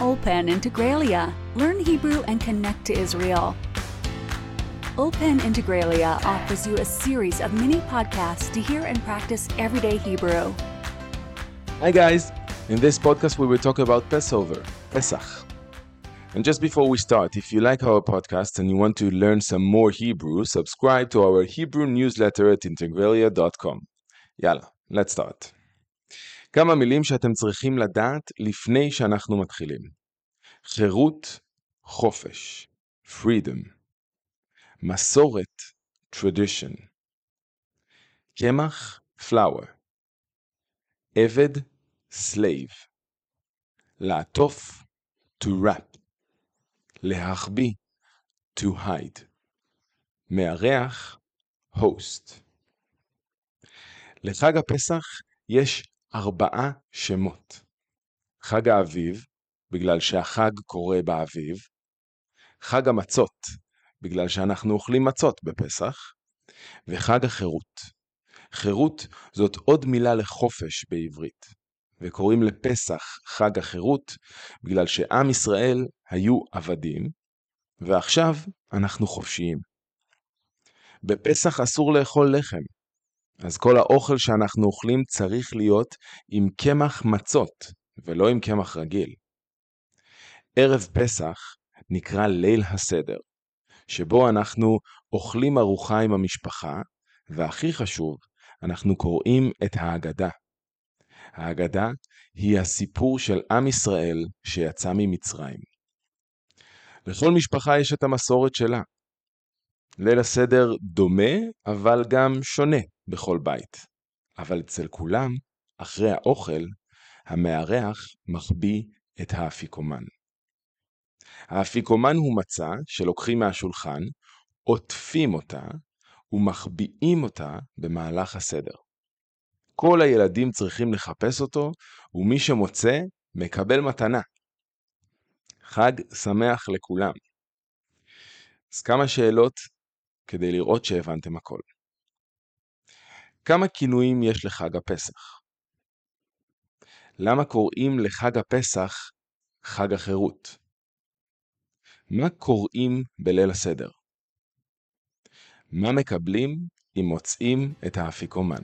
Open Integralia. Learn Hebrew and connect to Israel. Open Integralia offers you a series of mini podcasts to hear and practice everyday Hebrew. Hi guys! In this podcast we will talk about Passover, Pesach. And just before we start, if you like our podcast and you want to learn some more Hebrew, subscribe to our Hebrew newsletter at integralia.com. יאללה, let's start. כמה מילים שאתם צריכים לדעת לפני שאנחנו מתחילים. חירות, חופש, freedom. מסורת, tradition. קמח, flour. עבד, slave. לעטוף, to wrap. להחביא, to hide. מארח, host. לחג הפסח יש ארבעה שמות. חג האביב, בגלל שהחג קורה באביב. חג המצות, בגלל שאנחנו אוכלים מצות בפסח. וחג החירות. חירות זאת עוד מילה לחופש בעברית, וקוראים לפסח חג החירות בגלל שעם ישראל היו עבדים, ועכשיו אנחנו חופשיים. בפסח אסור לאכול לחם, אז כל האוכל שאנחנו אוכלים צריך להיות עם קמח מצות, ולא עם קמח רגיל. ערב פסח נקרא ליל הסדר, שבו אנחנו אוכלים ארוחה עם המשפחה, והכי חשוב, אנחנו קוראים את ההגדה. ההגדה היא הסיפור של עם ישראל שיצא ממצרים. לכל משפחה יש את המסורת שלה. ליל הסדר דומה, אבל גם שונה בכל בית. אבל אצל כולם, אחרי האוכל, המארח מחביא את האפיקומן. האפיקומן הוא מצה שלוקחים מהשולחן, עוטפים אותה ומחביאים אותה במהלך הסדר. כל הילדים צריכים לחפש אותו, ומי שמוצא מקבל מתנה. חג שמח לכולם. אז כמה שאלות כדי לראות שהבנתם הכל. כמה כינויים יש לחג הפסח? למה קוראים לחג הפסח חג החירות? מה קוראים בליל הסדר? מה מקבלים אם מוצאים את האפיקומן?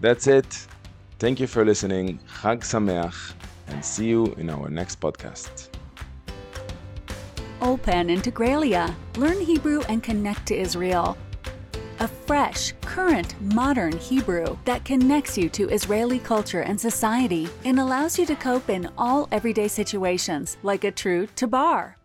That's it. Thank you for listening. חג שמח, and see you in our next podcast. Open Integralia. Learn Hebrew and connect to Israel. A fresh, current, modern Hebrew that connects you to Israeli culture and society and allows you to cope in all everyday situations like a true tabar.